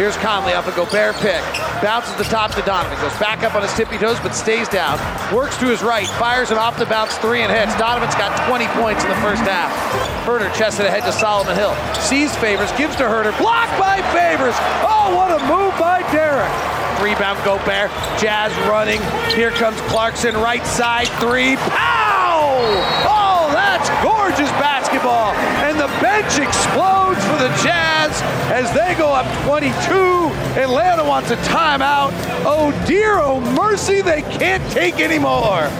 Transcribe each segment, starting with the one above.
Here's Conley off a Gobert pick. Bounces the top to Donovan. Goes back up on his tippy toes, but stays down. Works to his right. Fires an off the bounce three and hits. Donovan's got 20 points in the first half. Huerter chested ahead to Solomon Hill. Sees Favors, gives to Huerter. Blocked by Favors. Oh, what a move by Derrick. Rebound Gobert. Jazz running. Here comes Clarkson, right side three. Pow! Oh, that's gorgeous basketball. And the bench explodes for the Jazz as they go up 22. Atlanta wants a timeout. Oh dear, oh mercy, they can't take anymore.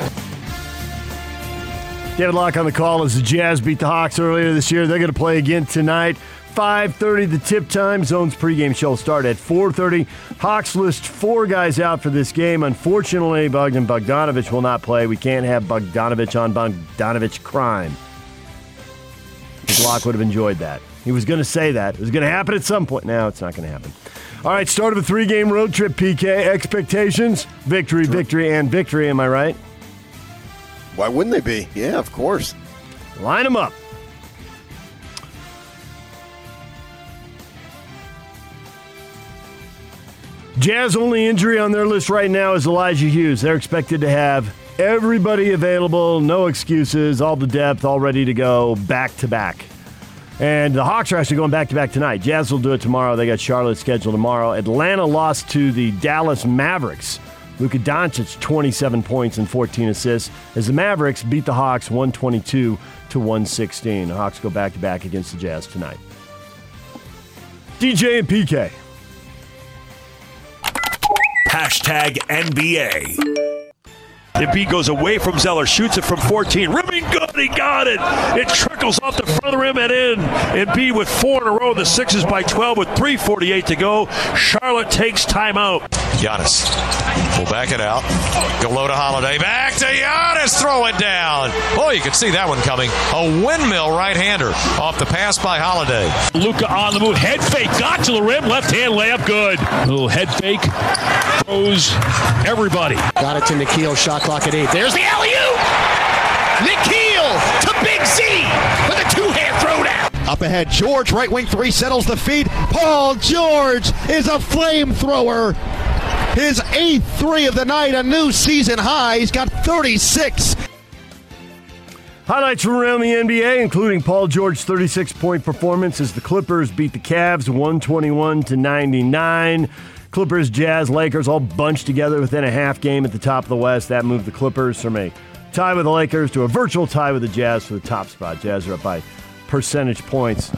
David Locke on the call as the Jazz beat the Hawks earlier this year. They're going to play again tonight. 5.30 the tip time. Zone's pregame show will start at 4.30. Hawks list four guys out for this game. Unfortunately, Bogdan Bogdanovich will not play. We can't have Bogdanovich on Bogdanovich crime. Locke would have enjoyed that. He was going to say that. It was going to happen at some point. Now it's not going to happen. All right, start of a three-game road trip, PK. Expectations? Victory, victory, and victory. Am I right? Why wouldn't they be? Yeah, of course. Line them up. Jazz only injury on their list right now is Elijah Hughes. They're expected to have everybody available, no excuses, all the depth, all ready to go back to back. And the Hawks are actually going back to back tonight. Jazz will do it tomorrow. They got Charlotte scheduled tomorrow. Atlanta lost to the Dallas Mavericks. Luka Doncic 27 points and 14 assists as the Mavericks beat the Hawks 122 to 116. The Hawks go back to back against the Jazz tonight. DJ and PK. Hashtag NBA. Embiid goes away from Zeller, shoots it from 14. Rimming good, he got it. It trickles off the front of the rim and in. Embiid with four in a row. The Sixers by 12 with 3.48 to go. Charlotte takes timeout. Giannis will back it out. Go low to Holiday. Back to Giannis. Throw it down. Oh, you can see that one coming. A windmill right-hander off the pass by Holiday. Luca on the move. Head fake. Got to the rim. Left hand layup. Good. Little head fake. Throws everybody. Got it to Nikhil. Shot clock at eight. There's the alley oop. Nikhil to Big Z with a two-hand throwdown. Up ahead, George, right wing three, settles the feet. Paul George is a flamethrower. His eighth three of the night, a new season high. He's got 36. Highlights from around the NBA, including Paul George's 36 point performance as the Clippers beat the Cavs 121 to 99. Clippers, Jazz, Lakers all bunched together within a half game at the top of the West. That moved the Clippers from a tie with the Lakers to a virtual tie with the Jazz for the top spot. Jazz are up by percentage points.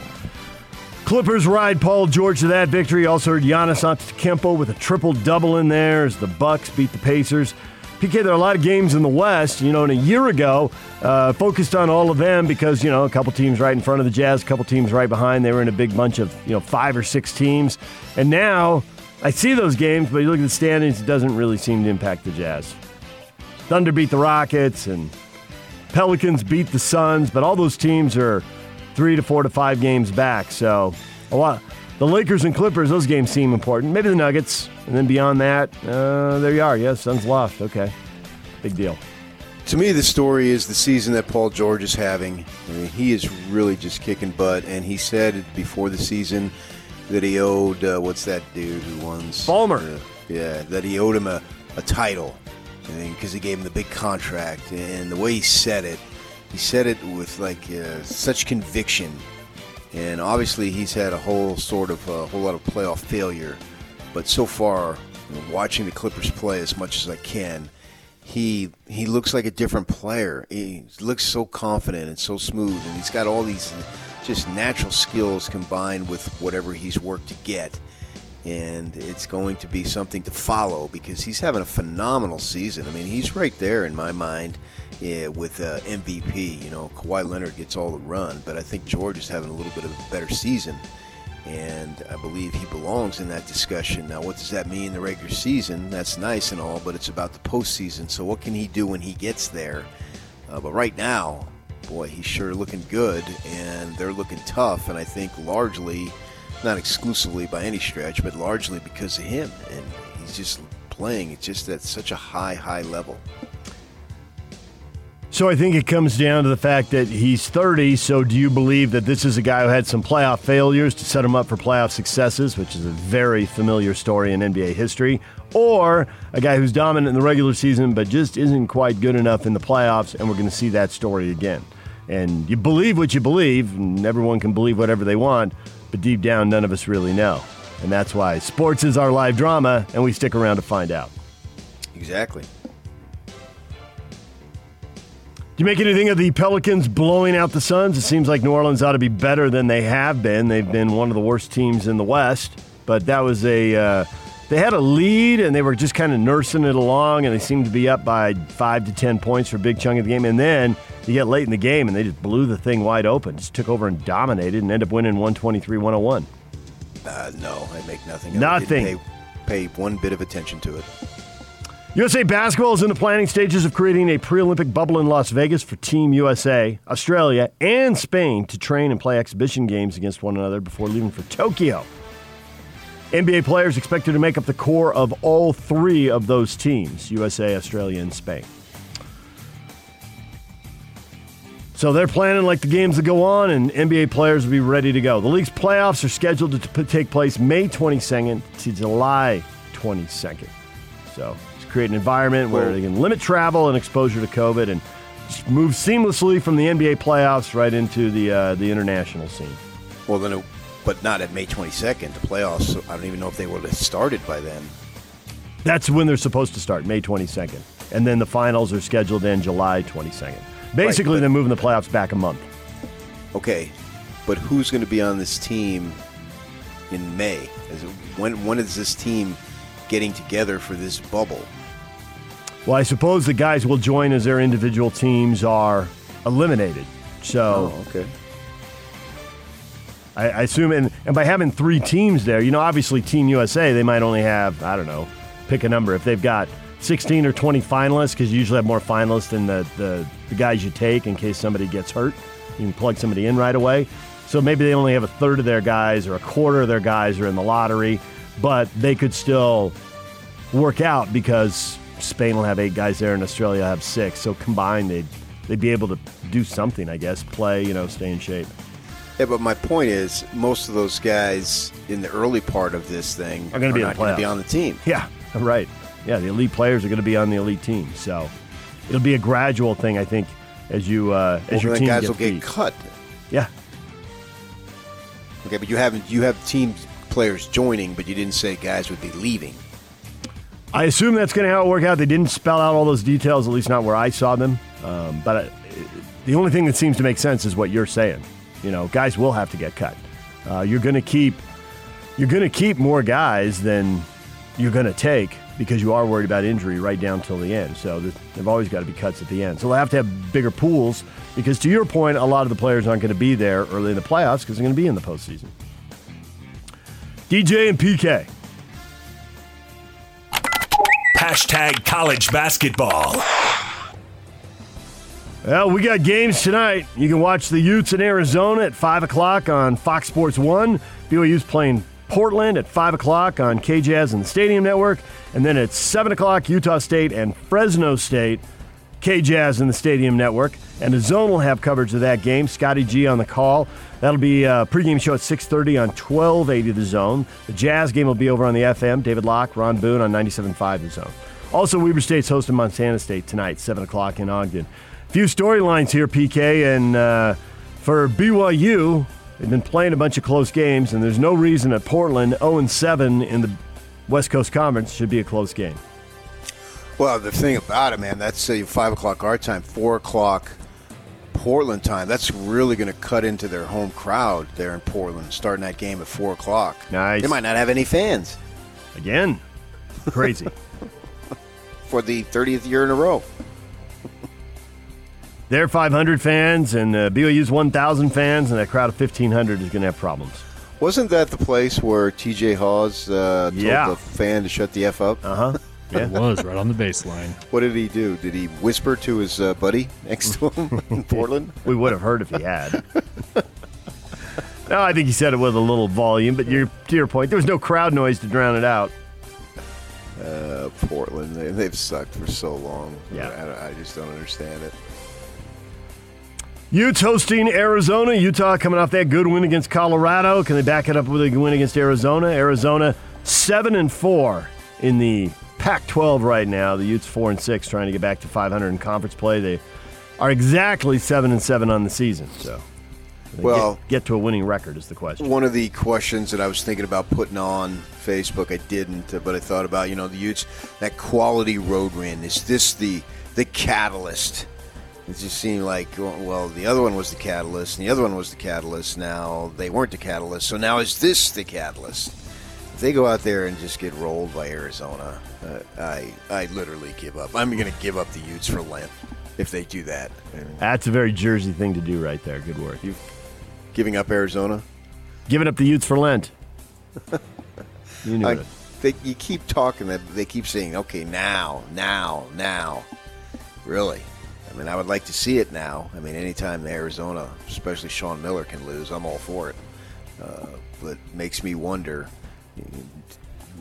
Clippers ride Paul George to that victory. Also heard Giannis Antetokounmpo with a triple double in there as the Bucks beat the Pacers. PK, there are a lot of games in the West. You know, and a year ago, uh, focused on all of them because you know a couple teams right in front of the Jazz, a couple teams right behind. They were in a big bunch of you know five or six teams, and now I see those games, but you look at the standings, it doesn't really seem to impact the Jazz. Thunder beat the Rockets, and Pelicans beat the Suns, but all those teams are three to four to five games back. So a lot. The Lakers and Clippers, those games seem important. Maybe the Nuggets, and then beyond that, uh, there you are. Yes, Suns lost. Okay, big deal. To me, the story is the season that Paul George is having. I mean, he is really just kicking butt, and he said before the season that he owed uh, what's that dude who won? Ballmer. Uh, yeah, that he owed him a, a title because he gave him the big contract, and the way he said it, he said it with like uh, such conviction. And obviously, he's had a whole sort of a whole lot of playoff failure, but so far, watching the Clippers play as much as I can, he he looks like a different player. He looks so confident and so smooth, and he's got all these just natural skills combined with whatever he's worked to get. And it's going to be something to follow because he's having a phenomenal season. I mean, he's right there in my mind yeah, with uh, MVP. You know, Kawhi Leonard gets all the run, but I think George is having a little bit of a better season. and I believe he belongs in that discussion. Now, what does that mean in the regular season? That's nice and all, but it's about the postseason. So, what can he do when he gets there? Uh, but right now, boy, he's sure looking good, and they're looking tough. And I think largely, not exclusively by any stretch, but largely because of him. And he's just playing. It's just at such a high, high level. So I think it comes down to the fact that he's 30. So do you believe that this is a guy who had some playoff failures to set him up for playoff successes, which is a very familiar story in NBA history, or a guy who's dominant in the regular season but just isn't quite good enough in the playoffs, and we're going to see that story again? And you believe what you believe, and everyone can believe whatever they want, but deep down, none of us really know. And that's why sports is our live drama, and we stick around to find out. Exactly. Do you make anything of the Pelicans blowing out the Suns? It seems like New Orleans ought to be better than they have been. They've been one of the worst teams in the West, but that was a. Uh, they had a lead and they were just kind of nursing it along, and they seemed to be up by five to ten points for a big chunk of the game. And then you get late in the game and they just blew the thing wide open, just took over and dominated, and ended up winning 123 101. Uh, no, I make nothing. Nothing. Pay, pay one bit of attention to it. USA Basketball is in the planning stages of creating a pre Olympic bubble in Las Vegas for Team USA, Australia, and Spain to train and play exhibition games against one another before leaving for Tokyo. NBA players expected to make up the core of all three of those teams USA, Australia, and Spain. So they're planning like the games that go on, and NBA players will be ready to go. The league's playoffs are scheduled to take place May 22nd to July 22nd. So just create an environment where they can limit travel and exposure to COVID and move seamlessly from the NBA playoffs right into the uh, the international scene. Well, then, it, but not at May 22nd. The playoffs. I don't even know if they would have started by then. That's when they're supposed to start, May 22nd. And then the finals are scheduled in July 22nd. Basically, but- they're moving the playoffs back a month. Okay, but who's going to be on this team in May? Is it, when when is this team getting together for this bubble? Well, I suppose the guys will join as their individual teams are eliminated. So Oh, okay. I, I assume, and, and by having three teams there, you know, obviously Team USA, they might only have, I don't know, pick a number. If they've got 16 or 20 finalists, because you usually have more finalists than the, the, the guys you take in case somebody gets hurt, you can plug somebody in right away. So maybe they only have a third of their guys or a quarter of their guys are in the lottery, but they could still work out because Spain will have eight guys there and Australia will have six. So combined, they'd, they'd be able to do something, I guess, play, you know, stay in shape. Yeah, but my point is, most of those guys in the early part of this thing Are gonna be not going to be on the team. Yeah, right. Yeah, the elite players are going to be on the elite team. So it'll be a gradual thing, I think, as you uh, as Well, your team guys get will get cut. Yeah, Okay, but you haven't you have team players joining, but you didn't say guys would be leaving. I assume that's going to how it work out. They didn't spell out all those details, at least not where I saw them. Um, but uh, the only thing that seems to make sense is what you're saying. You know, guys will have to get cut. Uh, you're going to keep you're going to keep more guys than you're going to take because you are worried about injury right down till the end. So th- there've always got to be cuts at the end. So they'll have to have bigger pools because, to your point, a lot of the players aren't going to be there early in the playoffs because they're going to be in the postseason. DJ and PK. Hashtag college basketball. Well, we got games tonight. You can watch the Utes in Arizona at 5 o'clock on Fox Sports 1. BYU's playing Portland at 5 o'clock on KJAZ and the Stadium Network. And then at 7 o'clock, Utah State and Fresno State, KJAZ and the Stadium Network. And the Zone will have coverage of that game. Scotty G on the call. That'll be a pregame show at 6.30 on 1280 The Zone. The Jazz game will be over on the FM. David Locke, Ron Boone on 97.5 The Zone. Also, Weber State's hosting Montana State tonight, 7 o'clock in Ogden. Few storylines here, PK, and uh, for BYU, they've been playing a bunch of close games, and there's no reason that Portland 0 7 in the West Coast Conference should be a close game. Well, the thing about it, man, that's uh, five o'clock our time, four o'clock Portland time. That's really going to cut into their home crowd there in Portland, starting that game at four o'clock. Nice. They might not have any fans Again, crazy. for the 30th year in a row. Their 500 fans and uh, BYU's 1,000 fans, and that crowd of 1,500 is going to have problems. Wasn't that the place where T.J. Haws uh, told Yeah. the fan to shut the f up? Uh huh. It was right on the baseline. What did he do? Did he whisper to his uh, buddy next to him in Portland? We would have heard if he had. no, I think he said it with a little volume, but you're, to your point, there was no crowd noise to drown it out. Uh, Portland, they, they've sucked for so long. Yeah. I, I just don't understand it. Utes hosting Arizona. Utah coming off that good win against Colorado. Can they back it up with a win against Arizona? Arizona seven and four in the Pac-12 right now. The Utes four and six, trying to get back to 500 in conference play. They are exactly seven and seven on the season. So, Well- get, get to a winning record is the question. One of the questions that I was thinking about putting on Facebook, I didn't, uh, but I thought about you know the Utes that quality road win. Is this the the catalyst? It just seemed like well, the other one was the catalyst, and the other one was the catalyst. Now they weren't the catalyst, so now is this the catalyst? If they go out there and just get rolled by Arizona, uh, I I literally give up. I'm going to give up the Utes for Lent if they do that. That's a very Jersey thing to do right there. Good work. You giving up Arizona? Giving up the Utes for Lent. you knew I, it. they, you keep talking that they keep saying, "Okay, now, now, now." Really? I mean, I would like to see it now. I mean, anytime Arizona, especially Sean Miller, can lose, I'm all for it. Uh, but makes me wonder,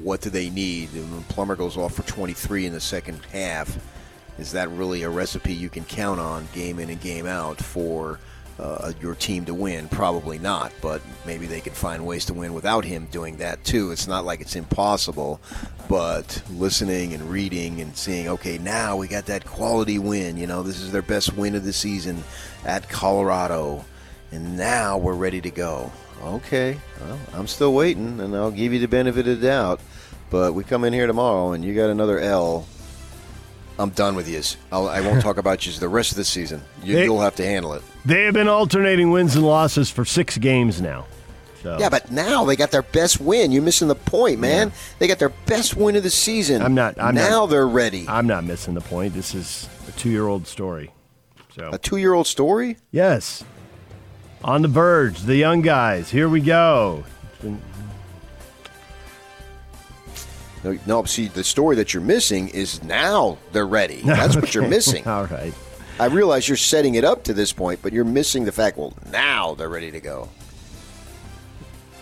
what do they need? When Plummer goes off for 23 in the second half, is that really a recipe you can count on game in and game out for uh, your team to win? Probably not, but maybe they can find ways to win without him doing that too. It's not like it's impossible, but listening and reading and seeing, okay, now we got that quality win. You know, this is their best win of the season at Colorado, and now we're ready to go. Okay, well, I'm still waiting, and I'll give you the benefit of the doubt. But we come in here tomorrow, and you got another L. I'm done with yous. I'll, I won't talk about yous the rest of the season. You, you'll have to handle it. They have been alternating wins and losses for six games now. So Yeah, but now they got their best win. You're missing the point, man. They got their best win of the season. I'm not. I'm now not, they're ready. I'm not missing the point. This is a two-year-old story. So A two-year-old story. yes, on the verge, the young guys. Here we go. No, no, see, the story that you're missing is now they're ready. That's what you're missing. All right. I realize you're setting it up to this point, but you're missing the fact. Well, now they're ready to go.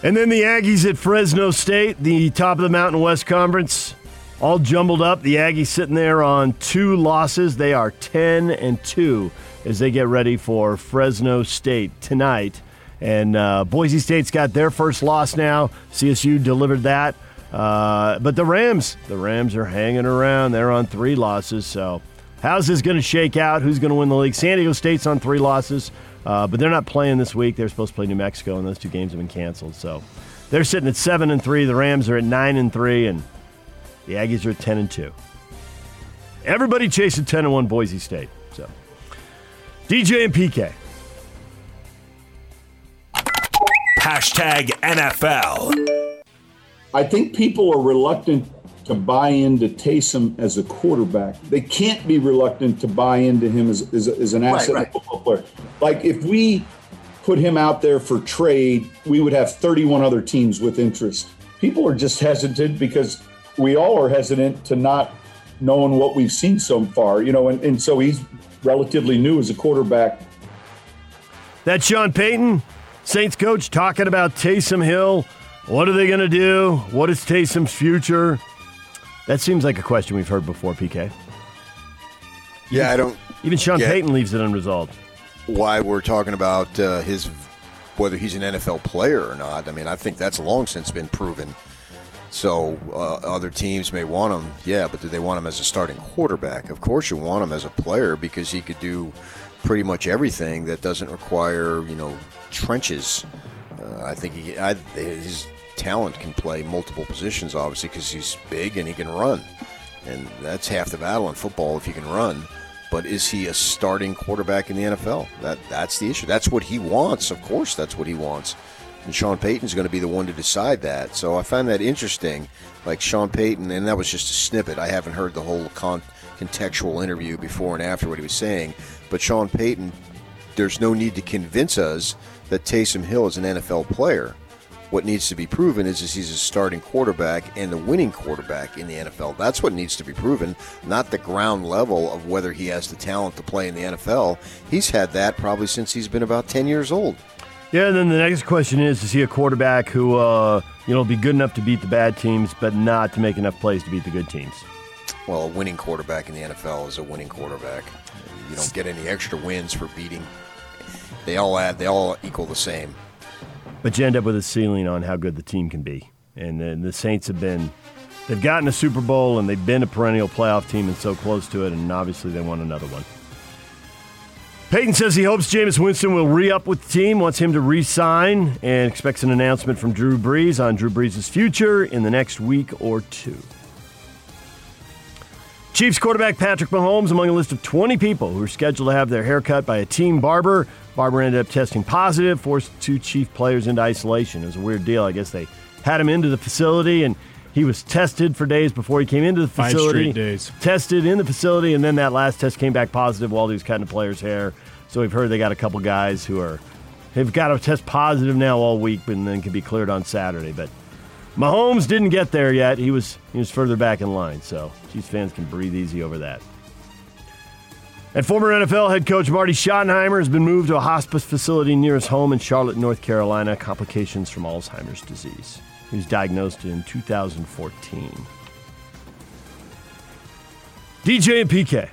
And then the Aggies at Fresno State, the top of the Mountain West Conference, all jumbled up. The Aggies sitting there on two losses. They are 10 and 2 as they get ready for Fresno State tonight. And uh, Boise State's got their first loss now. CSU delivered that. Uh, but the Rams, the Rams are hanging around. They're on three losses. So, how's this going to shake out? Who's going to win the league? San Diego State's on three losses, uh, but they're not playing this week. They're supposed to play New Mexico, and those two games have been canceled. So, they're sitting at seven and three. The Rams are at nine and three, and the Aggies are at ten and two. Everybody chasing ten and one Boise State. So, DJ and PK. Hashtag NFL. I think people are reluctant to buy into Taysom as a quarterback. They can't be reluctant to buy into him as, as, as an asset right. football player. Like if we put him out there for trade, we would have 31 other teams with interest. People are just hesitant because we all are hesitant to not knowing what we've seen so far, you know, and, and so he's relatively new as a quarterback. That's Sean Payton, Saints coach, talking about Taysom Hill. What are they going to do? What is Taysom's future? That seems like a question we've heard before, PK. Yeah, I don't. Even Sean. Payton leaves it unresolved. Why we're talking about uh, his whether he's an NFL player or not? I mean, I think that's long since been proven. So uh, other teams may want him, yeah, but do they want him as a starting quarterback? Of course, you want him as a player because he could do pretty much everything that doesn't require you know trenches. Uh, I think he, I, his talent can play multiple positions, obviously, because he's big and he can run, and that's half the battle in football if you can run. But is he a starting quarterback in the NFL? That that's the issue. That's what he wants. Of course, that's what he wants. And Sean Payton's going to be the one to decide that. So I find that interesting. Like Sean Payton, and that was just a snippet. I haven't heard the whole con- contextual interview before and after what he was saying. But Sean Payton, there's no need to convince us that Taysom Hill is an NFL player. What needs to be proven is, is he's a starting quarterback and a winning quarterback in the NFL. That's what needs to be proven, not the ground level of whether he has the talent to play in the NFL. He's had that probably since he's been about 10 years old. Yeah, and then the next question is: Is he a quarterback who, uh, you know, be good enough to beat the bad teams, but not to make enough plays to beat the good teams? Well, a winning quarterback in the NFL is a winning quarterback. You don't get any extra wins for beating. They all add. They all equal the same. But you end up with a ceiling on how good the team can be, and then the Saints have been. They've gotten a Super Bowl and they've been a perennial playoff team and so close to it, and obviously they want another one. Payton says he hopes Jameis Winston will re up with the team, wants him to re sign, and expects an announcement from Drew Brees on Drew Brees' future in the next week or two. Chiefs quarterback Patrick Mahomes among a list of 20 people who are scheduled to have their hair cut by a team barber. Barber ended up testing positive, forced two Chief players into isolation. It was a weird deal. I guess they had him into the facility and he was tested for days before he came into the facility. days. Tested in the facility, and then that last test came back positive while he was cutting the player's hair. So we've heard they got a couple guys who are have got to test positive now all week, and then can be cleared on Saturday. But Mahomes didn't get there yet. He was he was further back in line, so Chiefs fans can breathe easy over that. And former NFL head coach Marty Schottenheimer has been moved to a hospice facility near his home in Charlotte, North Carolina. Complications from Alzheimer's disease. He was diagnosed in 2014. DJ and PK.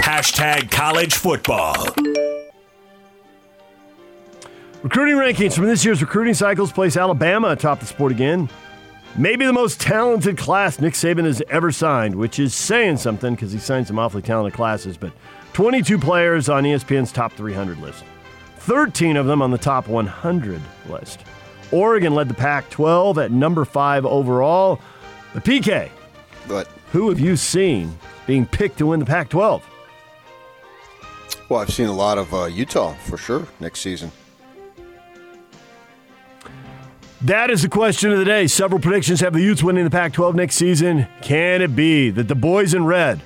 Hashtag college football. Recruiting rankings from this year's recruiting cycles place Alabama atop the sport again. Maybe the most talented class Nick Saban has ever signed, which is saying something because he signed some awfully talented classes, but 22 players on ESPN's top 300 list, 13 of them on the top 100 list. Oregon led the Pac 12 at number five overall. The PK, But who have you seen being picked to win the Pac 12? well, I've seen a lot of uh, Utah for sure next season. That is the question of the day. Several predictions have the Utes winning the Pac 12 next season. Can it be that the boys in red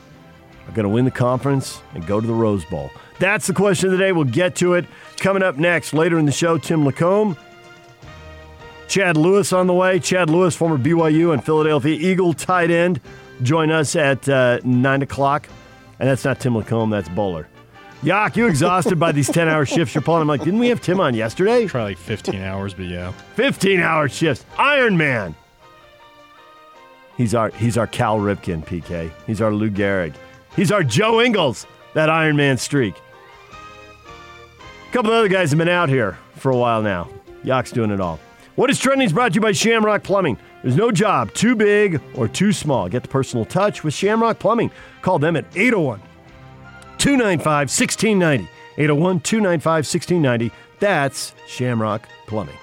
are going to win the conference and go to the Rose Bowl? That's the question of the day. We'll get to it. Coming up next, later in the show, Tim Lacombe. Chad Lewis on the way. Chad Lewis, former BYU and Philadelphia Eagle tight end, join us at uh, 9 o'clock. And that's not Tim Lacombe, that's Bowler. Yak, you exhausted by these 10 hour shifts you're pulling? I'm like, didn't we have Tim on yesterday? Try like 15 hours, but yeah. 15 hour shifts. Iron Man. He's our he's our Cal Ripken, PK. He's our Lou Gehrig. He's our Joe Ingles, that Iron Man streak. A couple of other guys have been out here for a while now. Yak's doing it all. What is trending is brought to you by Shamrock Plumbing. There's no job too big or too small. Get the personal touch with Shamrock Plumbing. Call them at 801 295 1690. 801 295 1690. That's Shamrock Plumbing.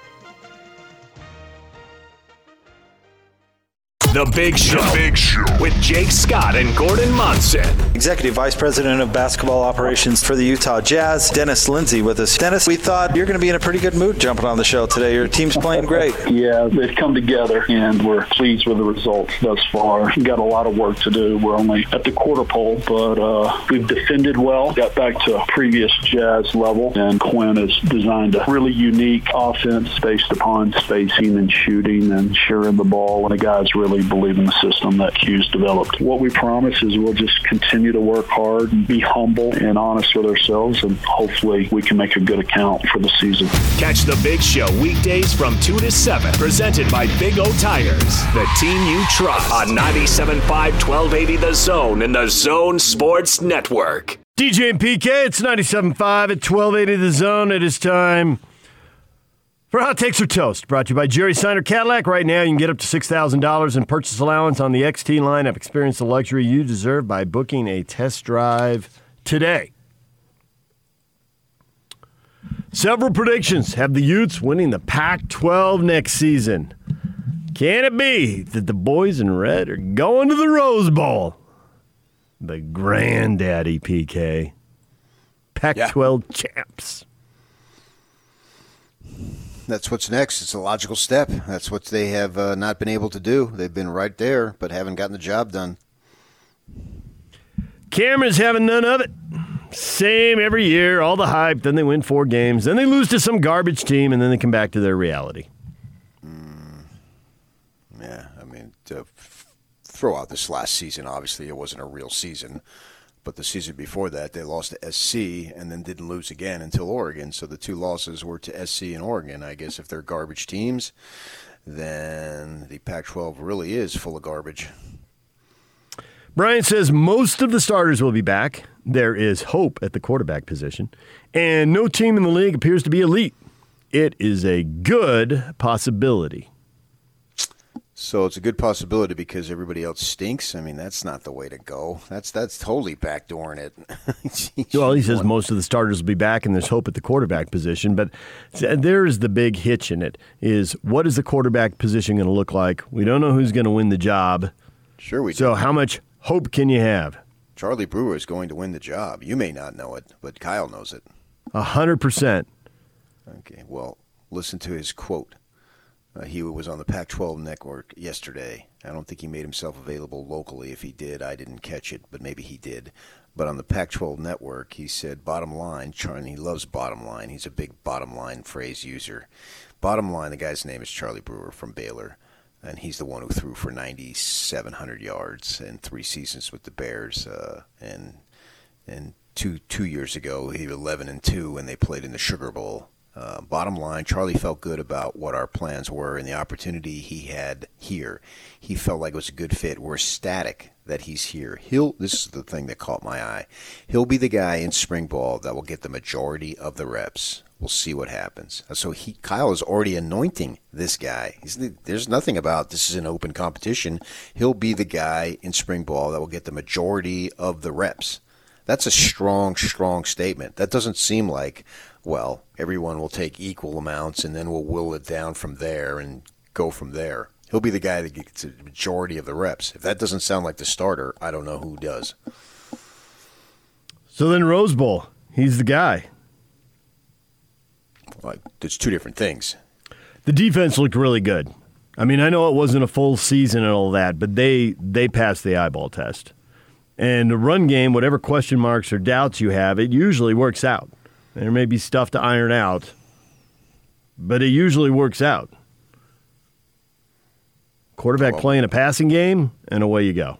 The Big Show. The Big Show. With Jake Scott and Gordon Monson. Executive Vice President of Basketball Operations for the Utah Jazz, Dennis Lindsey, with us. Dennis, we thought you're going to be in a pretty good mood jumping on the show today. Your team's playing great. Yeah, they've come together, and we're pleased with the results thus far. We've got a lot of work to do. We're only at the quarter pole, but uh, we've defended well, got back to a previous Jazz level, and Quinn has designed a really unique offense based upon spacing and shooting and sharing the ball, and the guys really believe in the system that Q's developed. What we promise is we'll just continue to work hard and be humble and honest with ourselves, and hopefully we can make a good account for the season. Catch the Big Show weekdays from 2 to 7. Presented by Big O Tires, the team you trust. On 97.5 1280 The Zone and The Zone Sports Network. DJ and PK, it's 97.5 at 1280 The Zone. It is time for Hot Takes or Toast, brought to you by Jerry Seiner Cadillac. Right now, you can get up to $6,000 in purchase allowance on the XT line. Have experienced the luxury you deserve by booking a test drive today. Several predictions have the Utes winning the Pac 12 next season. Can it be that the boys in red are going to the Rose Bowl? The granddaddy PK. Pac 12 champs. That's what's next. It's a logical step. That's what they have uh, not been able to do. They've been right there, but haven't gotten the job done. Cameras having none of it. Same every year, all the hype. Then they win four games. Then they lose to some garbage team, and then they come back to their reality. Mm, Yeah, I mean, to f- throw out this last season, obviously it wasn't a real season. But the season before that, they lost to SC and then didn't lose again until Oregon. So the two losses were to SC and Oregon. I guess if they're garbage teams, then the Pac 12 really is full of garbage. Brian says most of the starters will be back. There is hope at the quarterback position, and no team in the league appears to be elite. It is a good possibility. So it's a good possibility because everybody else stinks. I mean, that's not the way to go. That's that's totally backdooring it. Well, he says most of the starters will be back, and there's hope at the quarterback position. But there's the big hitch in it: is what is the quarterback position going to look like? We don't know who's going to win the job. Sure, we. So how much hope can you have? Charlie Brewer is going to win the job. You may not know it, but Kyle knows it. A hundred percent. Okay, well, listen to his quote. Uh, he was on the Pac 12 network yesterday. I don't think he made himself available locally. If he did, I didn't catch it, but maybe he did. But on the Pac 12 network, he said, bottom line, Charlie, he loves bottom line. He's a big bottom line phrase user. Bottom line, the guy's name is Charlie Brewer from Baylor, and he's the one who threw for 9,700 yards in three seasons with the Bears. Uh, and and two two years ago, he was 11 and 2 when they played in the Sugar Bowl. Uh, bottom line, Charlie felt good about what our plans were and the opportunity he had here. He felt like it was a good fit. We're ecstatic that he's here. He'll. This is the thing that caught my eye. He'll be the guy in spring ball that will get the majority of the reps. We'll see what happens. So he, Kyle is already anointing this guy. He's, there's nothing about this is an open competition. He'll be the guy in spring ball that will get the majority of the reps. That's a strong, strong statement. That doesn't seem like well, everyone will take equal amounts and then we'll will it down from there and go from there. He'll be the guy that gets the majority of the reps. If that doesn't sound like the starter, I don't know who does. So then Rose Bowl, he's the guy. Like, it's two different things. The defense looked really good. I mean, I know it wasn't a full season and all that, but they they passed the eyeball test. And the run game, whatever question marks or doubts you have, it usually works out. There may be stuff to iron out, but it usually works out. Quarterback Well- playing a passing game, and away you go.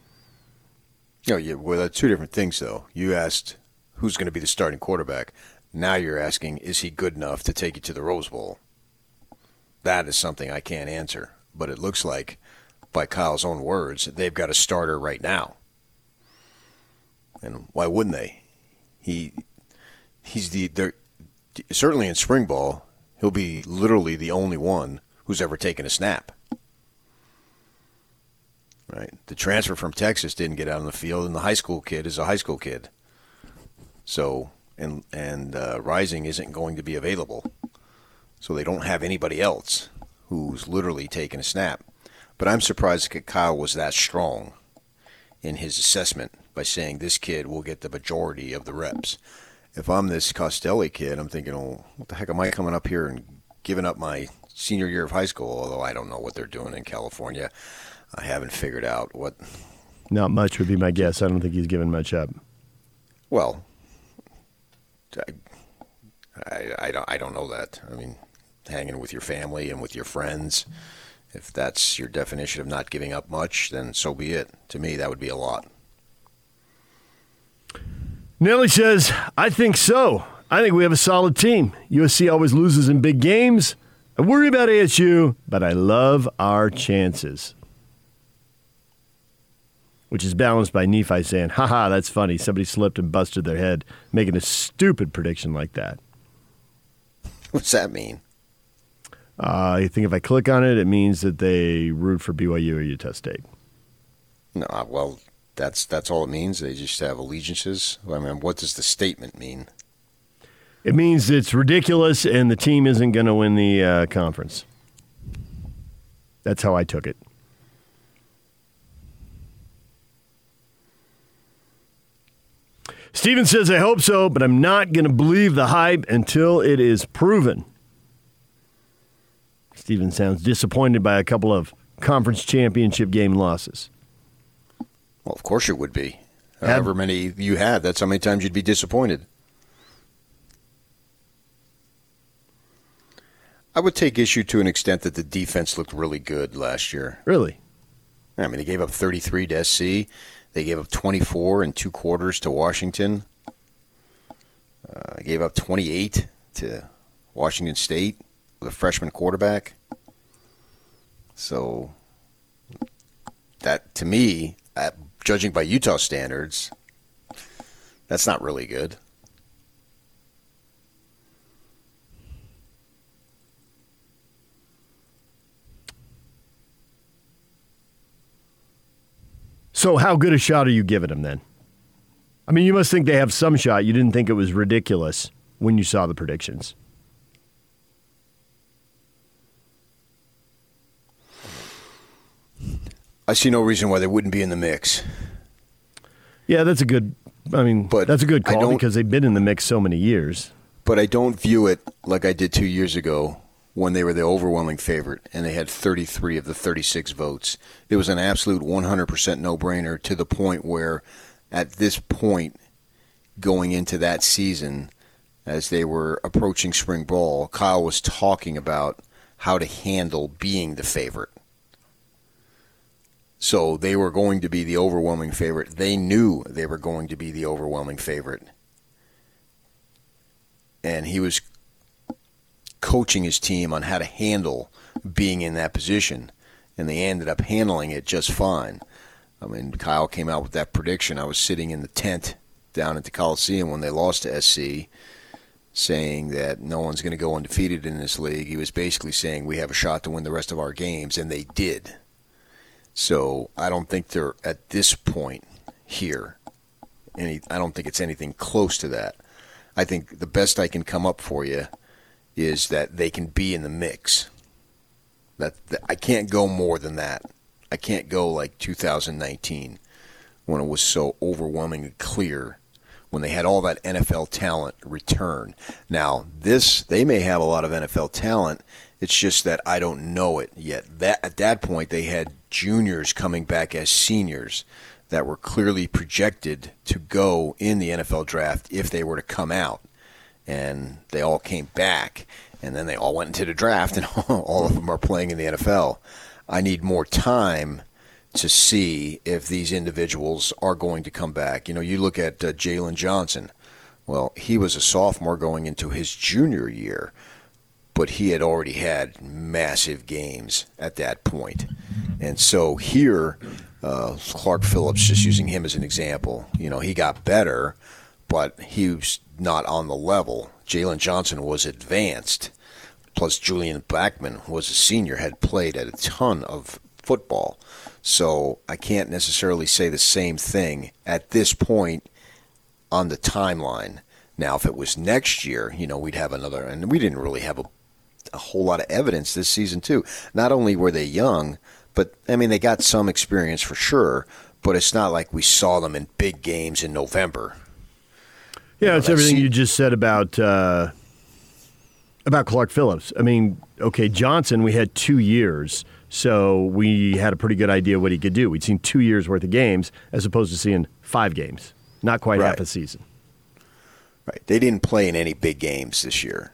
No, yeah, well, that's two different things, though. You asked who's going to be the starting quarterback. Now you're asking, is he good enough to take you to the Rose Bowl? That is something I can't answer. But it looks like, by Kyle's own words, they've got a starter right now. And why wouldn't they? He, he's the they're, certainly in spring ball, he'll be literally the only one who's ever taken a snap. Right. The transfer from Texas didn't get out on the field, and the high school kid is a high school kid. So, and and uh, Rising isn't going to be available, so they don't have anybody else who's literally taken a snap. But I'm surprised that Kyle was that strong in his assessment by saying this kid will get the majority of the reps. If I'm this Costelli kid, I'm thinking, oh, what the heck am I coming up here and giving up my senior year of high school? Although I don't know what they're doing in California. I haven't figured out what. Not much would be my guess. I don't think he's given much up. Well, I, I, I don't I don't know that. I mean, hanging with your family and with your friends. If that's your definition of not giving up much, then so be it. To me, that would be a lot. Nelly says, I think so. I think we have a solid team. USC always loses in big games. I worry about ASU, but I love our chances. Which is balanced by Nephi saying, haha, that's funny. Somebody slipped and busted their head making a stupid prediction like that. What's that mean? Uh, I think if I click on it, it means that they root for BYU or Utah State. No, uh, well, that's that's all it means. They just have allegiances. I mean, what does the statement mean? It means it's ridiculous and the team isn't going to win the uh, conference. That's how I took it. Steven says, I hope so, but I'm not going to believe the hype until it is proven. Steven sounds disappointed by a couple of conference championship game losses. Well, of course it would be. However many you had, that's how many times you'd be disappointed. I would take issue to an extent that the defense looked really good last year. Really? I mean, they gave up 33 to SC. They gave up 24 in two quarters to Washington. Uh, gave up 28 to Washington State with a freshman quarterback. So that to me, at, judging by Utah standards, that's not really good. So, how good a shot are you giving them then? I mean, you must think they have some shot. You didn't think it was ridiculous when you saw the predictions. I see no reason why they wouldn't be in the mix. Yeah, that's a good. I mean, but that's a good call because they've been in the mix so many years. But I don't view it like I did two years ago when they were the overwhelming favorite and they had 33 of the 36 votes. It was an absolute 100% no brainer to the point where, at this point, going into that season, as they were approaching spring ball, Kyle was talking about how to handle being the favorite. So they were going to be the overwhelming favorite. They knew they were going to be the overwhelming favorite. And he was coaching his team on how to handle being in that position. And they ended up handling it just fine. I mean, Kyle came out with that prediction. I was sitting in the tent down at the Coliseum when they lost to SC, saying that no one's going to go undefeated in this league. He was basically saying we have a shot to win the rest of our games, and they did. So I don't think they're at this point here. Any, I don't think it's anything close to that. I think the best I can come up for you is that they can be in the mix. That, that I can't go more than that. I can't go like 2019 when it was so overwhelmingly clear when they had all that NFL talent return. Now, this they may have a lot of NFL talent. It's just that I don't know it yet. That at that point they had juniors coming back as seniors that were clearly projected to go in the NFL draft if they were to come out. And they all came back, and then they all went into the draft, and all of them are playing in the NFL. I need more time to see if these individuals are going to come back. You know, you look at uh, Jaylon Johnson. Well, he was a sophomore going into his junior year but he had already had massive games at that point. And so here, uh, Clark Phillips, just using him as an example, you know, he got better, but he was not on the level. Jaylon Johnson was advanced, plus Julian Blackmon was a senior, had played at a ton of football. So I can't necessarily say the same thing at this point on the timeline. Now, if it was next year, you know, we'd have another, and we didn't really have a a whole lot of evidence this season too. Not only were they young, but I mean they got some experience for sure. But it's not like we saw them in big games in November. Yeah, you it's everything you just said about uh, about Clark Phillips. I mean, okay, Johnson, we had two years, so we had a pretty good idea what he could do. We'd seen two years worth of games as opposed to seeing five games, not quite right. half a season. Right. They didn't play in any big games this year.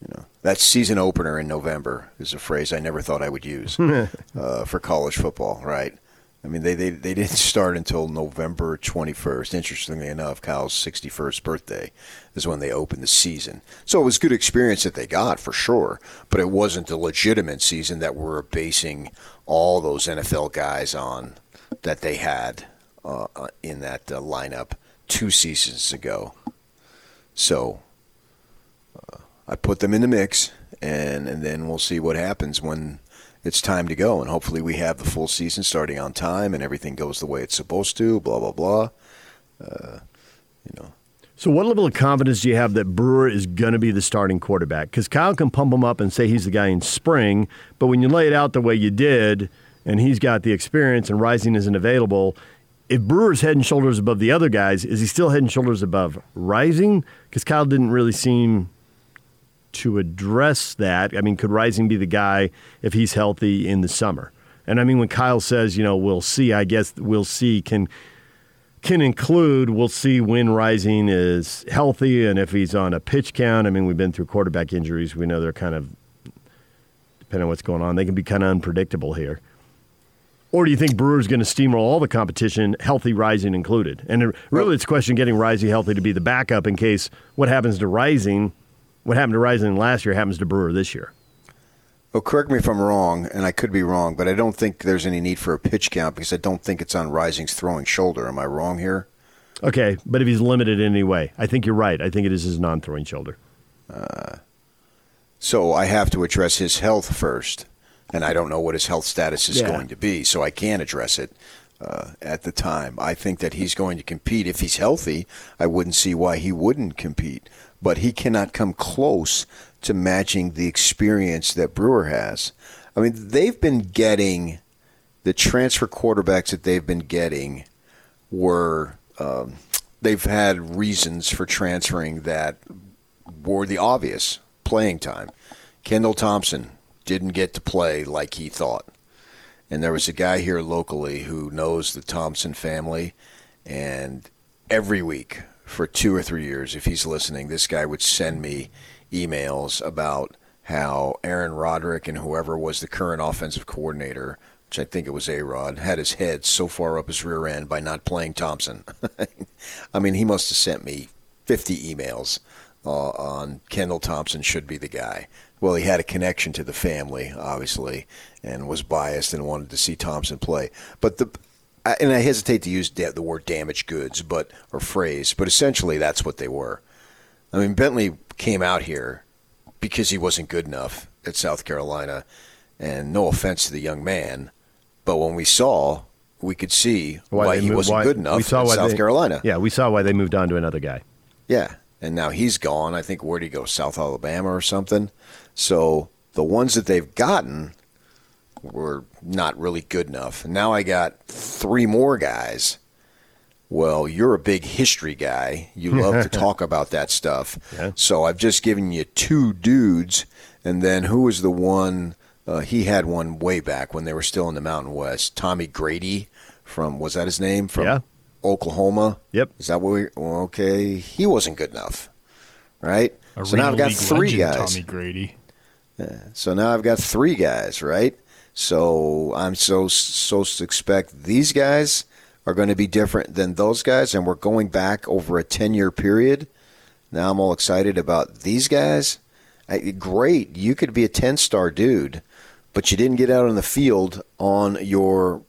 You know, that season opener in November is a phrase I never thought I would use uh, for college football, right? I mean, they, they, they didn't start until November 21st. Interestingly enough, Kyle's 61st birthday is when they opened the season. So it was good experience that they got for sure, but it wasn't the legitimate season that we're basing all those NFL guys on that they had uh, uh, in that uh, lineup two seasons ago. So I put them in the mix, and and then we'll see what happens when it's time to go. And hopefully, we have the full season starting on time, and everything goes the way it's supposed to. Blah blah blah. Uh, you know. So, what level of confidence do you have that Brewer is going to be the starting quarterback? Because Kyle can pump him up and say he's the guy in spring, but when you lay it out the way you did, and he's got the experience, and Rising isn't available, if Brewer's head and shoulders above the other guys, is he still head and shoulders above Rising? Because Kyle didn't really seem to address that? I mean, could Rising be the guy if he's healthy in the summer? And I mean, when Kyle says, you know, we'll see, I guess we'll see. Can can include. We'll see when Rising is healthy and if he's on a pitch count. I mean, we've been through quarterback injuries. We know they're kind of, depending on what's going on, they can be kind of unpredictable here. Or do you think Brewer's going to steamroll all the competition, healthy Rising included? And really, it's a question getting Rising healthy to be the backup in case what happens to Rising, what happened to Rising last year happens to Brewer this year. Well, correct me if I'm wrong, and I could be wrong, but I don't think there's any need for a pitch count because I don't think it's on Rising's throwing shoulder. Am I wrong here? Okay, but if he's limited in any way, I think you're right. I think it is his non-throwing shoulder. Uh, so I have to address his health first, and I don't know what his health status is Yeah. going to be, so I can't address it uh, at the time. I think that he's going to compete if he's healthy. I wouldn't see why he wouldn't compete, but he cannot come close to matching the experience that Brewer has. I mean, they've been getting the transfer quarterbacks that they've been getting were um, they've had reasons for transferring that were the obvious playing time. Kendall Thompson didn't get to play like he thought. And there was a guy here locally who knows the Thompson family, and every week for two or three years, if he's listening, this guy would send me emails about how Aaron Roderick and whoever was the current offensive coordinator, which I think it was A Rod, had his head so far up his rear end by not playing Thompson. I mean, he must have sent me 50 emails uh, on Kendall Thompson should be the guy. Well, he had a connection to the family, obviously, and was biased and wanted to see Thompson play. But the and I hesitate to use the word damaged goods, but or phrase, but essentially that's what they were. I mean, Bentley came out here because he wasn't good enough at South Carolina, and no offense to the young man, but when we saw, we could see why, they he moved- wasn't why- good enough we saw at why South they- Carolina. Yeah, we saw why they moved on to another guy. Yeah, and now he's gone. I think where would he go? South Alabama or something. So the ones that they've gotten were not really good enough. And now I got three more guys. Well, you're a big history guy. You love to talk about that stuff. Yeah. So I've just given you two dudes, and then who was the one? Uh, he had one way back when they were still in the Mountain West. Tommy Grady from was that his name from Yeah. Oklahoma? Yep. Is that what we? Okay, he wasn't good enough, right? Arena so now I've got three legend, guys. Tommy Grady. Yeah. So now I've got three guys, right? So I'm so so to expect these guys are going to be different than those guys, and we're going back over a ten year period. Now I'm all excited about these guys. I, great, you could be a ten star dude, but you didn't get out on the field on your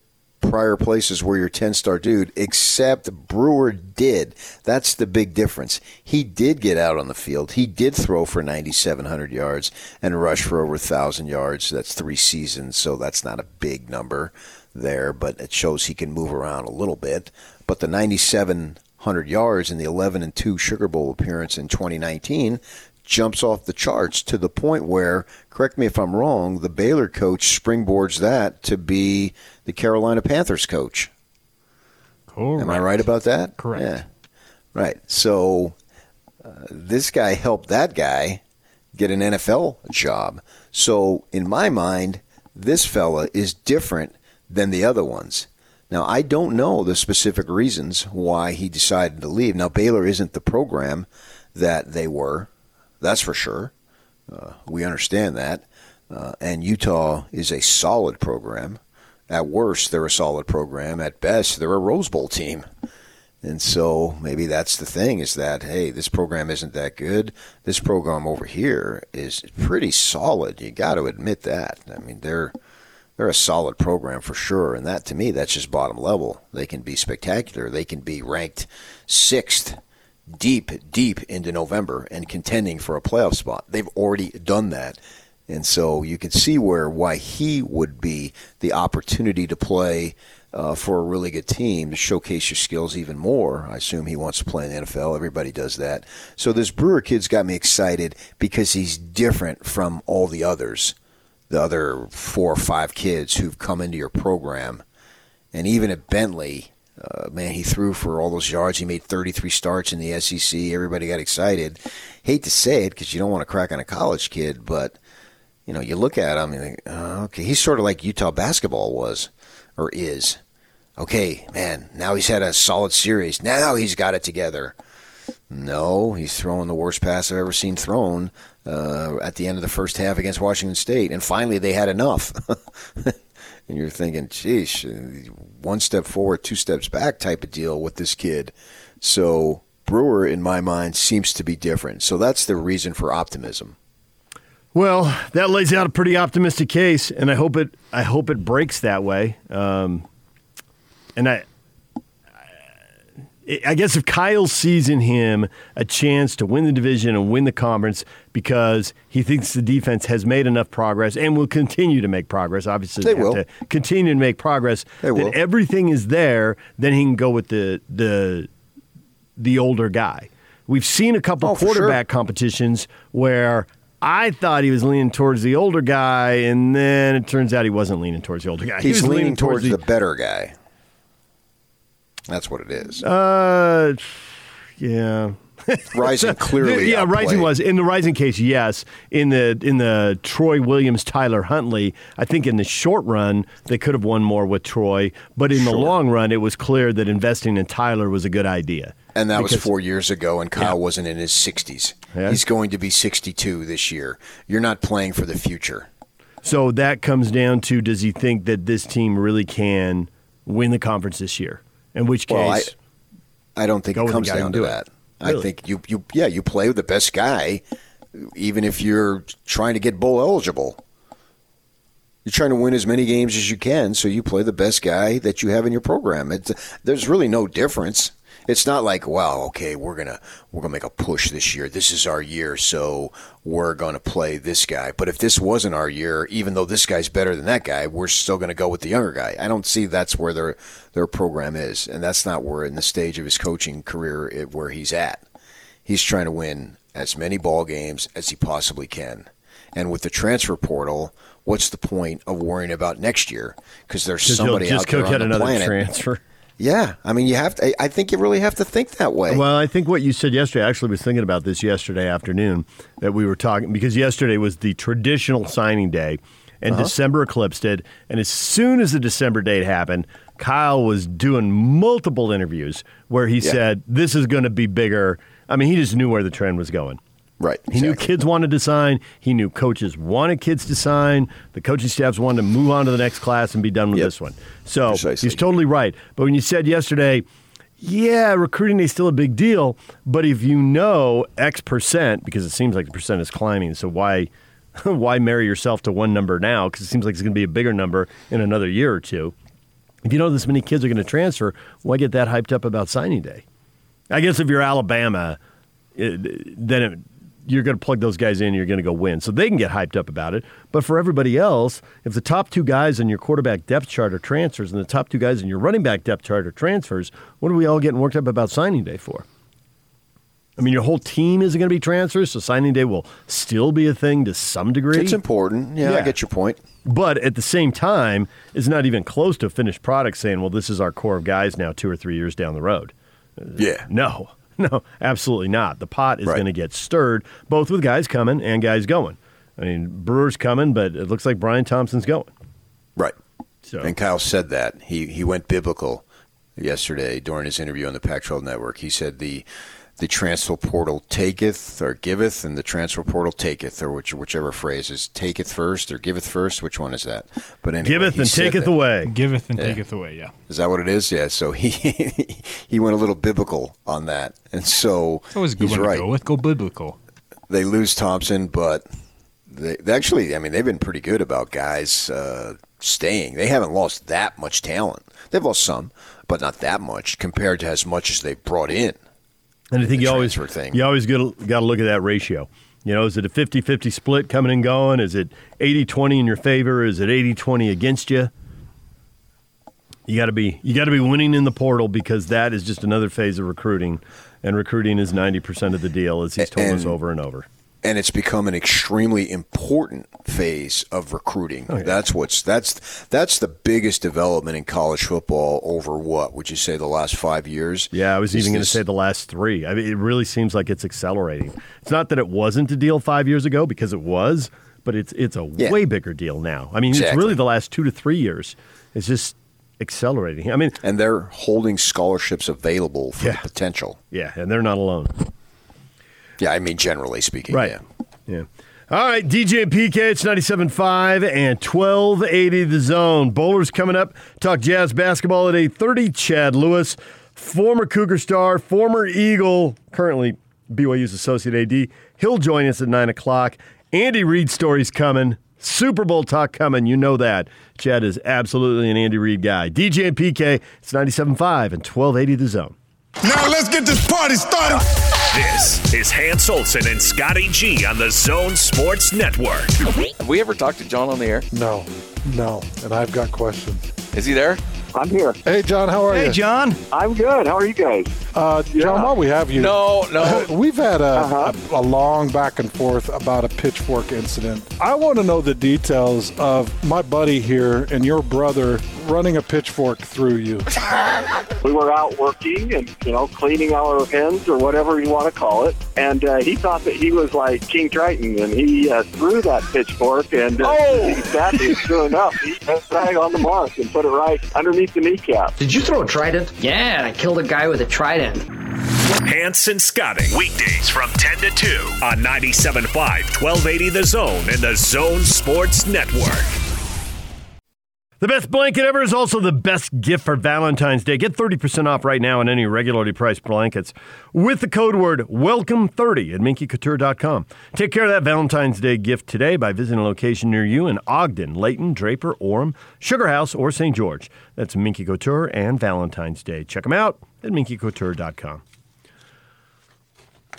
prior places where you're 10 star dude, except Brewer did. That's the big difference. He did get out on the field. He did throw for 9,700 yards and rush for over 1,000 yards. That's three seasons, so that's not a big number there, but it shows he can move around a little bit. But the 9,700 yards in the 11 and 2 Sugar Bowl appearance in 2019 jumps off the charts to the point where, correct me if I'm wrong, the Baylor coach springboards that to be the Carolina Panthers coach. Am I right about that? Correct. Yeah. Right. So uh, this guy helped that guy get an NFL job. So in my mind, this fella is different than the other ones. Now, I don't know the specific reasons why he decided to leave. Now, Baylor isn't the program that they were. That's for sure. Uh, we understand that. Uh, and Utah is a solid program. At worst, they're a solid program. At best, they're a Rose Bowl team. And so maybe that's the thing is that, hey, this program isn't that good. This program over here is pretty solid. You got to admit that. I mean, they're they're a solid program for sure. And that to me, that's just bottom level. They can be spectacular. They can be ranked sixth deep, deep into November and contending for a playoff spot. They've already done that. And so you can see where why he would be the opportunity to play uh, for a really good team to showcase your skills even more. I assume he wants to play in the NFL. Everybody does that. So this Brewer kid's got me excited because he's different from all the others, the other four or five kids who've come into your program. And even at Bentley, uh, man, he threw for all those yards. He made 33 starts in the SEC. Everybody got excited. Hate to say it because you don't want to crack on a college kid, but you know, you look at him and oh, okay, he's sort of like Utah basketball was or is. okay, man, now he's had a solid series. Now he's got it together. No, he's throwing the worst pass I've ever seen thrown uh, at the end of the first half against Washington State. And finally, they had enough. and you're thinking, geez, one step forward, two steps back type of deal with this kid. So Brewer, in my mind, seems to be different. So that's the reason for optimism. Well, that lays out a pretty optimistic case, and I hope it. I hope it breaks that way. Um, and I, I guess if Kyle sees in him a chance to win the division and win the conference because he thinks the defense has made enough progress and will continue to make progress, obviously they, they will to continue to make progress. They will. everything is there, then he can go with the the the older guy. We've seen a couple Oh, quarterback competitions where I thought he was leaning towards the older guy, and then it turns out he wasn't leaning towards the older guy. He He's was leaning, towards, the, better guy. That's what it is. Uh, yeah. Rising clearly. yeah, Rising was in the Rising case. Yes, in the in the Troy Williams Tyler Huntley, I think in the short run they could have won more with Troy, but in the long run it was clear that investing in Tyler was a good idea. And that was four years ago, and Kyle wasn't in his 60s. Yeah. He's going to be 62 this year. You're not playing for the future. So that comes down to does he think that this team really can win the conference this year? In which case, Well, I, I don't think it comes down to do that. I think you, you, yeah, you play with the best guy, even if you're trying to get bowl eligible. You're trying to win as many games as you can, so you play the best guy that you have in your program. It's, there's really no difference. It's not like, wow, okay, we're gonna we're gonna make a push this year. This is our year, so we're gonna play this guy. But if this wasn't our year, even though this guy's better than that guy, we're still gonna go with the younger guy. I don't see that's where their their program is, and that's not where in the stage of his coaching career it, where he's at. He's trying to win as many ball games as he possibly can. And with the transfer portal, what's the point of worrying about next year? Because there's somebody out there on get the another planet. transfer. Yeah, I mean, you have to. I- think you really have to think that way. Well, I think what you said yesterday, I actually was thinking about this yesterday afternoon that we were talking because yesterday was the traditional signing day and Uh-huh. December eclipsed it. And as soon as the December date happened, Kyle was doing multiple interviews where he Yeah. said, This is going to be bigger. I mean, he just knew where the trend was going. Right. He knew kids wanted to sign. He knew coaches wanted kids to sign. The coaching staffs wanted to move on to the next class and be done with this one. So he's totally right. But when you said yesterday, yeah, recruiting is still a big deal, but if you know X percent, because it seems like the percent is climbing, so why why marry yourself to one number now? Because it seems like it's going to be a bigger number in another year or two. If you know this many kids are going to transfer, why get that hyped up about signing day? I guess if you're Alabama, it, then it, you're going to plug those guys in, you're going to go win. So they can get hyped up about it. But for everybody else, if the top two guys in your quarterback depth chart are transfers and the top two guys in your running back depth chart are transfers, what are we all getting worked up about signing day for? I mean, your whole team isn't going to be transfers, so signing day will still be a thing to some degree. It's important. Yeah, I get your point. But at the same time, it's not even close to a finished product saying, well, this is our core of guys now two or three years down the road. Yeah. No, no, absolutely not. The pot is Right. going to get stirred, both with guys coming and guys going. I mean, Brewer's coming, but it looks like Brian Thompson's going. Right. So. And Kyle said that he he went biblical yesterday during his interview on the Pac-12 Network. He said the the transfer portal taketh or giveth, and the transfer portal taketh, or which, whichever phrase is taketh first or giveth first. Which one is that? But anyway, Giveth and taketh that. away. Giveth and Yeah. taketh away, yeah. Is that what it is? Yeah. So he he went a little biblical on that, and so It's always a good he's one right. to go with. Go biblical. They lose Thompson, but they, they actually, I mean, they've been pretty good about guys uh, staying. They haven't lost that much talent. They've lost some, but not that much compared to as much as they brought in. And I think you always thing. you always got to look at that ratio. You know, is it a 50-50 split coming and going? Is it 80-20 in your favor? Is it 80-20 against you? You got to be you got to be winning in the portal because that is just another phase of recruiting, and recruiting is 90% of the deal as he's told us over and over. And it's become an extremely important phase of recruiting. Oh, That's what's that's that's the biggest development in college football over what would you say the last five years? Yeah, I was even going to say the last three. I mean, it really seems like it's accelerating. It's not that it wasn't a deal five years ago because it was, but it's it's a Yeah. way bigger deal now. I mean, it's really the last two to three years. It's just accelerating. I mean, and they're holding scholarships available for Yeah. the potential. yeah, and they're not alone. Yeah, I mean generally speaking. Right. Yeah. Yeah. All right, DJ and PK, it's 97.5 and 1280 the zone. Boler's coming up. Talk Jazz basketball at 8.30. Chad Lewis, former Cougar star, former Eagle, currently BYU's associate AD. He'll join us at 9 o'clock. Andy Reid stories coming. Super Bowl talk coming. You know that. Chad is absolutely an Andy Reid guy. DJ and PK, it's 97.5 and 1280 the zone. Now let's get this party started. This is Hans Olsen and Scotty G on the Zone Sports Network. Have we ever talked to John on the air? No, no. And I've got questions. Is he there? I'm here. Hey, John, how are you? Hey, John. I'm good. How are you guys? Uh, John, while we have you. No, no. We've had a, Uh-huh. a, a long back and forth about a pitchfork incident. I want to know the details of my buddy here and your brother running a pitchfork through you. We were out working and, you know, cleaning our hens or whatever you want to call it. And uh, he thought that he was like King Triton and he uh, threw that pitchfork and uh, exactly, sure enough, he hit right on the mark and put it right underneath the kneecap. Did you throw a trident? Yeah, I killed a guy with a trident. Hanson and Scotty. Weekdays from 10 to 2 on 97.5, 1280 The Zone and the Zone Sports Network. The best blanket ever is also the best gift for Valentine's Day. Get 30% off right now on any regularly priced blankets with the code word WELCOME30 at minkycouture.com. Take care of that Valentine's Day gift today by visiting a location near you in Ogden, Layton, Draper, Orem, Sugar House, or St. George. That's Minky Couture and Valentine's Day. Check them out at minkycouture.com.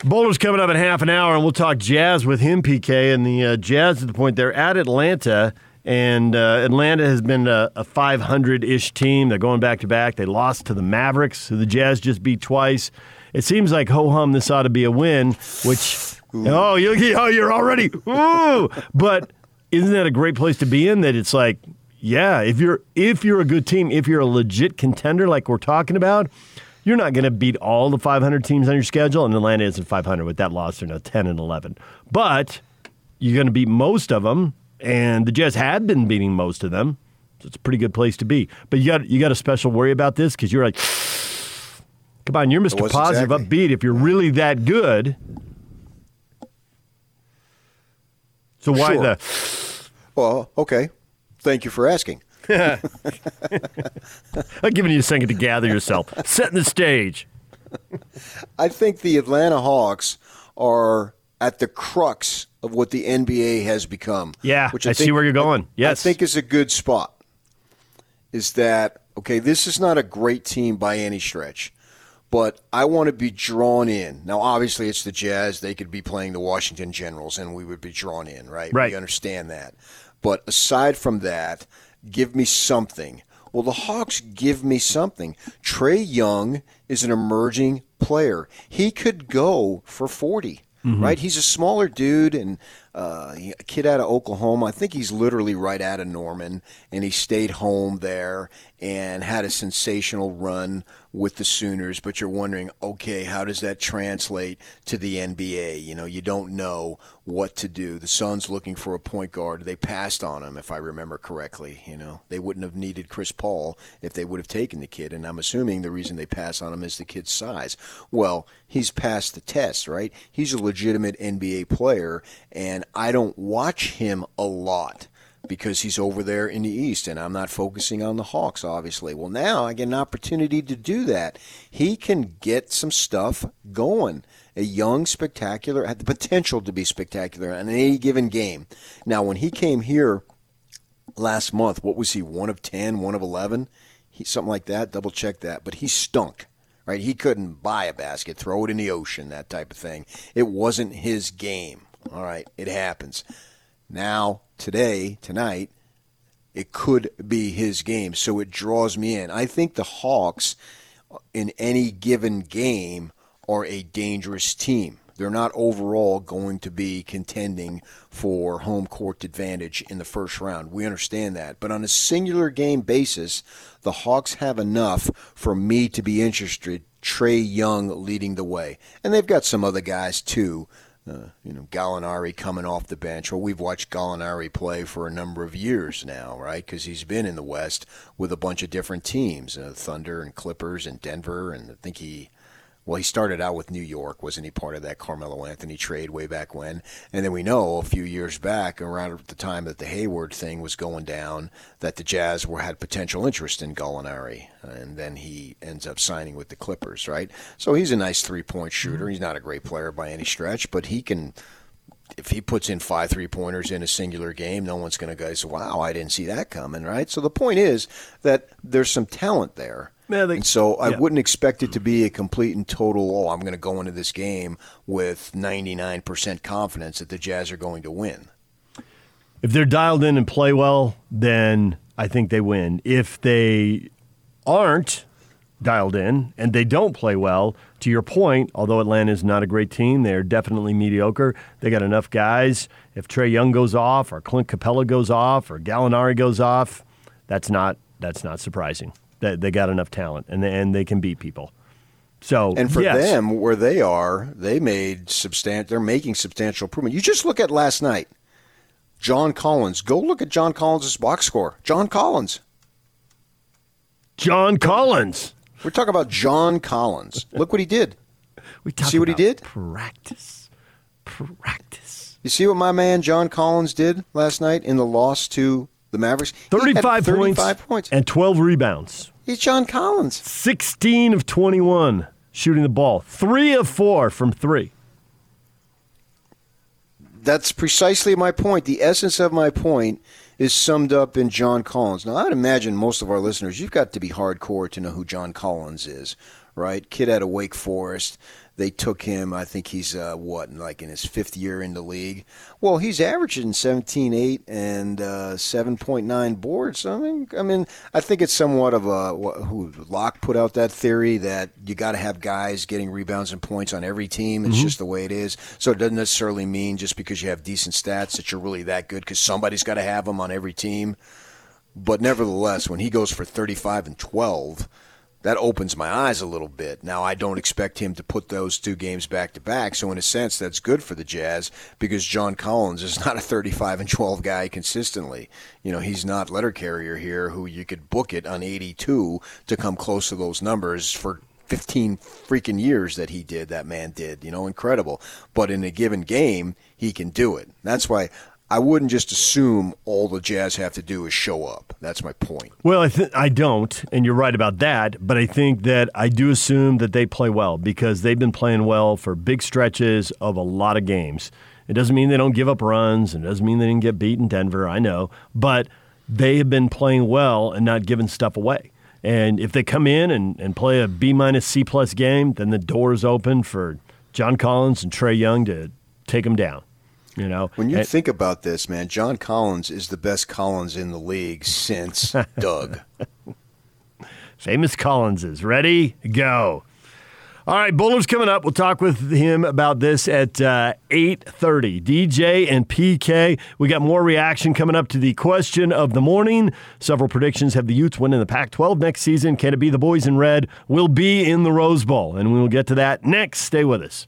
Boler's coming up in half an hour, and we'll talk Jazz with him, PK. And the uh, Jazz at the point they're at Atlanta, and uh, Atlanta has been a, a 500-ish team. They're going back to back. They lost to the Mavericks, who the Jazz just beat twice. It seems like ho hum, this ought to be a win. Which oh, you oh, you're already ooh, but isn't that a great place to be in? That it's like, yeah, if you're if you're a good team, if you're a legit contender, like we're talking about. You're not going to beat all the 500 teams on your schedule, and Atlanta isn't 500 with that loss. They're now 10 and 11. But you're going to beat most of them, and the Jazz had been beating most of them. So it's a pretty good place to be. But you got you got a special worry about this because you're like, come on, you're Mr. Positive, exactly. upbeat. If you're really that good, so why Sure. the? Well, okay. Thank you for asking. I'm giving you a second to gather yourself, setting the stage. I think the Atlanta Hawks are at the crux of what the NBA has become. Yeah, which I see where you're going. Yes. I think is a good spot. Is that okay? This is not a great team by any stretch, but I want to be drawn in. Now, obviously, it's the Jazz. They could be playing the Washington Generals, and we would be drawn in, right? Right. We understand that. But aside from that, give me something. Well, the Hawks give me something. Trae Young is an emerging player. He could go for 40, Mhm. right? He's a smaller dude and uh, a kid out of Oklahoma. I think he's literally right out of Norman, and he stayed home there and had a sensational run with the Sooners. But you're wondering, okay, how does that translate to the NBA? You know, you don't know what to do. The Suns looking for a point guard. They passed on him, if I remember correctly. You know, they wouldn't have needed Chris Paul if they would have taken the kid. And I'm assuming the reason they passed on him is the kid's size. Well, he's passed the test, right? He's a legitimate NBA player, and I don't watch him a lot because he's over there in the East, and I'm not focusing on the Hawks, obviously. Well, now I get an opportunity to do that. He can get some stuff going. A young, spectacular, had the potential to be spectacular in any given game. Now, when he came here last month, what was he? One of 10, one of 11? He, something like that. Double check that. But he stunk. Right? He couldn't buy a basket, throw it in the ocean, that type of thing. It wasn't his game. All right, it happens. Now, today, tonight, it could be his game. So it draws me in. I think the Hawks, uh, in any given game, are a dangerous team. They're not overall going to be contending for home court advantage in the first round. We understand that. But on a singular game basis, the Hawks have enough for me to be interested. Trae Young leading the way. And they've got some other guys too uh, you know, Gallinari coming off the bench. Well, we've watched Gallinari play for a number of years now, right? Because he's been in the West with a bunch of different teams, uh, Thunder and Clippers and Denver, and I think he well, he started out with New York, wasn't he? Part of that Carmelo Anthony trade way back when, and then we know a few years back, around the time that the Hayward thing was going down, that the Jazz were had potential interest in Gallinari, and then he ends up signing with the Clippers, right? So he's a nice three-point shooter. Mm-hmm. He's not a great player by any stretch, but he can if he puts in five three pointers in a singular game, no one's going to go, "Wow, I didn't see that coming." Right. So the point is that there's some talent there, Yeah, they- and so I yeah. wouldn't expect it to be a complete and total. Oh, I'm going to go into this game with 99% confidence that the Jazz are going to win. If they're dialed in and play well, then I think they win. If they aren't dialed in and they don't play well, to your point, although Atlanta is not a great team, they're definitely mediocre. They got enough guys. If Trae Young goes off, or Clint Capela goes off, or Gallinari goes off, that's not that's not surprising. They, they got enough talent and they, and they can beat people. So And for yes. them, where they are, they made substan- They're making substantial improvement. You just look at last night. John Collins. Go look at John Collins' box score. John Collins. John Collins. We're talking about John Collins. Look what he did. We see what he did? Practice. Practice. You see what my man John Collins did last night in the loss to the Mavericks? He had 35, 35 points, and 12 rebounds. He's John Collins. 16 of 21 shooting the ball. 3 of 4 from 3. That's precisely my point. The essence of my point is summed up in John Collins. Now, I'd imagine most of our listeners, you've got to be hardcore to know who John Collins is, right? Kid out of Wake Forest. They took him, I think he's, uh, what, like in his fifth year in the league? Well, he's averaging 17.8 and uh, 7.9 boards. I mean, I mean, I think it's somewhat of a, who, Locke put out that theory that you got to have guys getting rebounds and points on every team. It's Mhm. just the way it is. So it doesn't necessarily mean just because you have decent stats that you're really that good because somebody's got to have them on every team. But nevertheless, when he goes for 35 and 12, that opens my eyes a little bit. Now, I don't expect him to put those two games back to back. So, in a sense, that's good for the Jazz because John Collins is not a 35 and 12 guy consistently. You know, he's not letter carrier here who you could book it on 82 to come close to those numbers for 15 freaking years that he did, that man did. You know, incredible. But in a given game, he can do it. That's why I wouldn't just assume all the Jazz have to do is show up. That's my point. Well, I, th- I don't, and you're right about that, but I think that I do assume that they play well because they've been playing well for big stretches of a lot of games. It doesn't mean they don't give up runs, and it doesn't mean they didn't get beat in Denver, I know, but they have been playing well and not giving stuff away. And if they come in and, and play a B minus C plus game, then the door is open for John Collins and Trae Young to take them down. You know, When you And- think about this, man, John Collins is the best Collins in the league since Doug. Famous Collins is ready, go. All right, Boler's coming up. We'll talk with him about this at uh, 8.30. DJ and PK. We got more reaction coming up to the question of the morning. Several predictions have the Utes winning the Pac-12 next season. Can it be the boys in red? Will be in the Rose Bowl, and we will get to that next. Stay with us.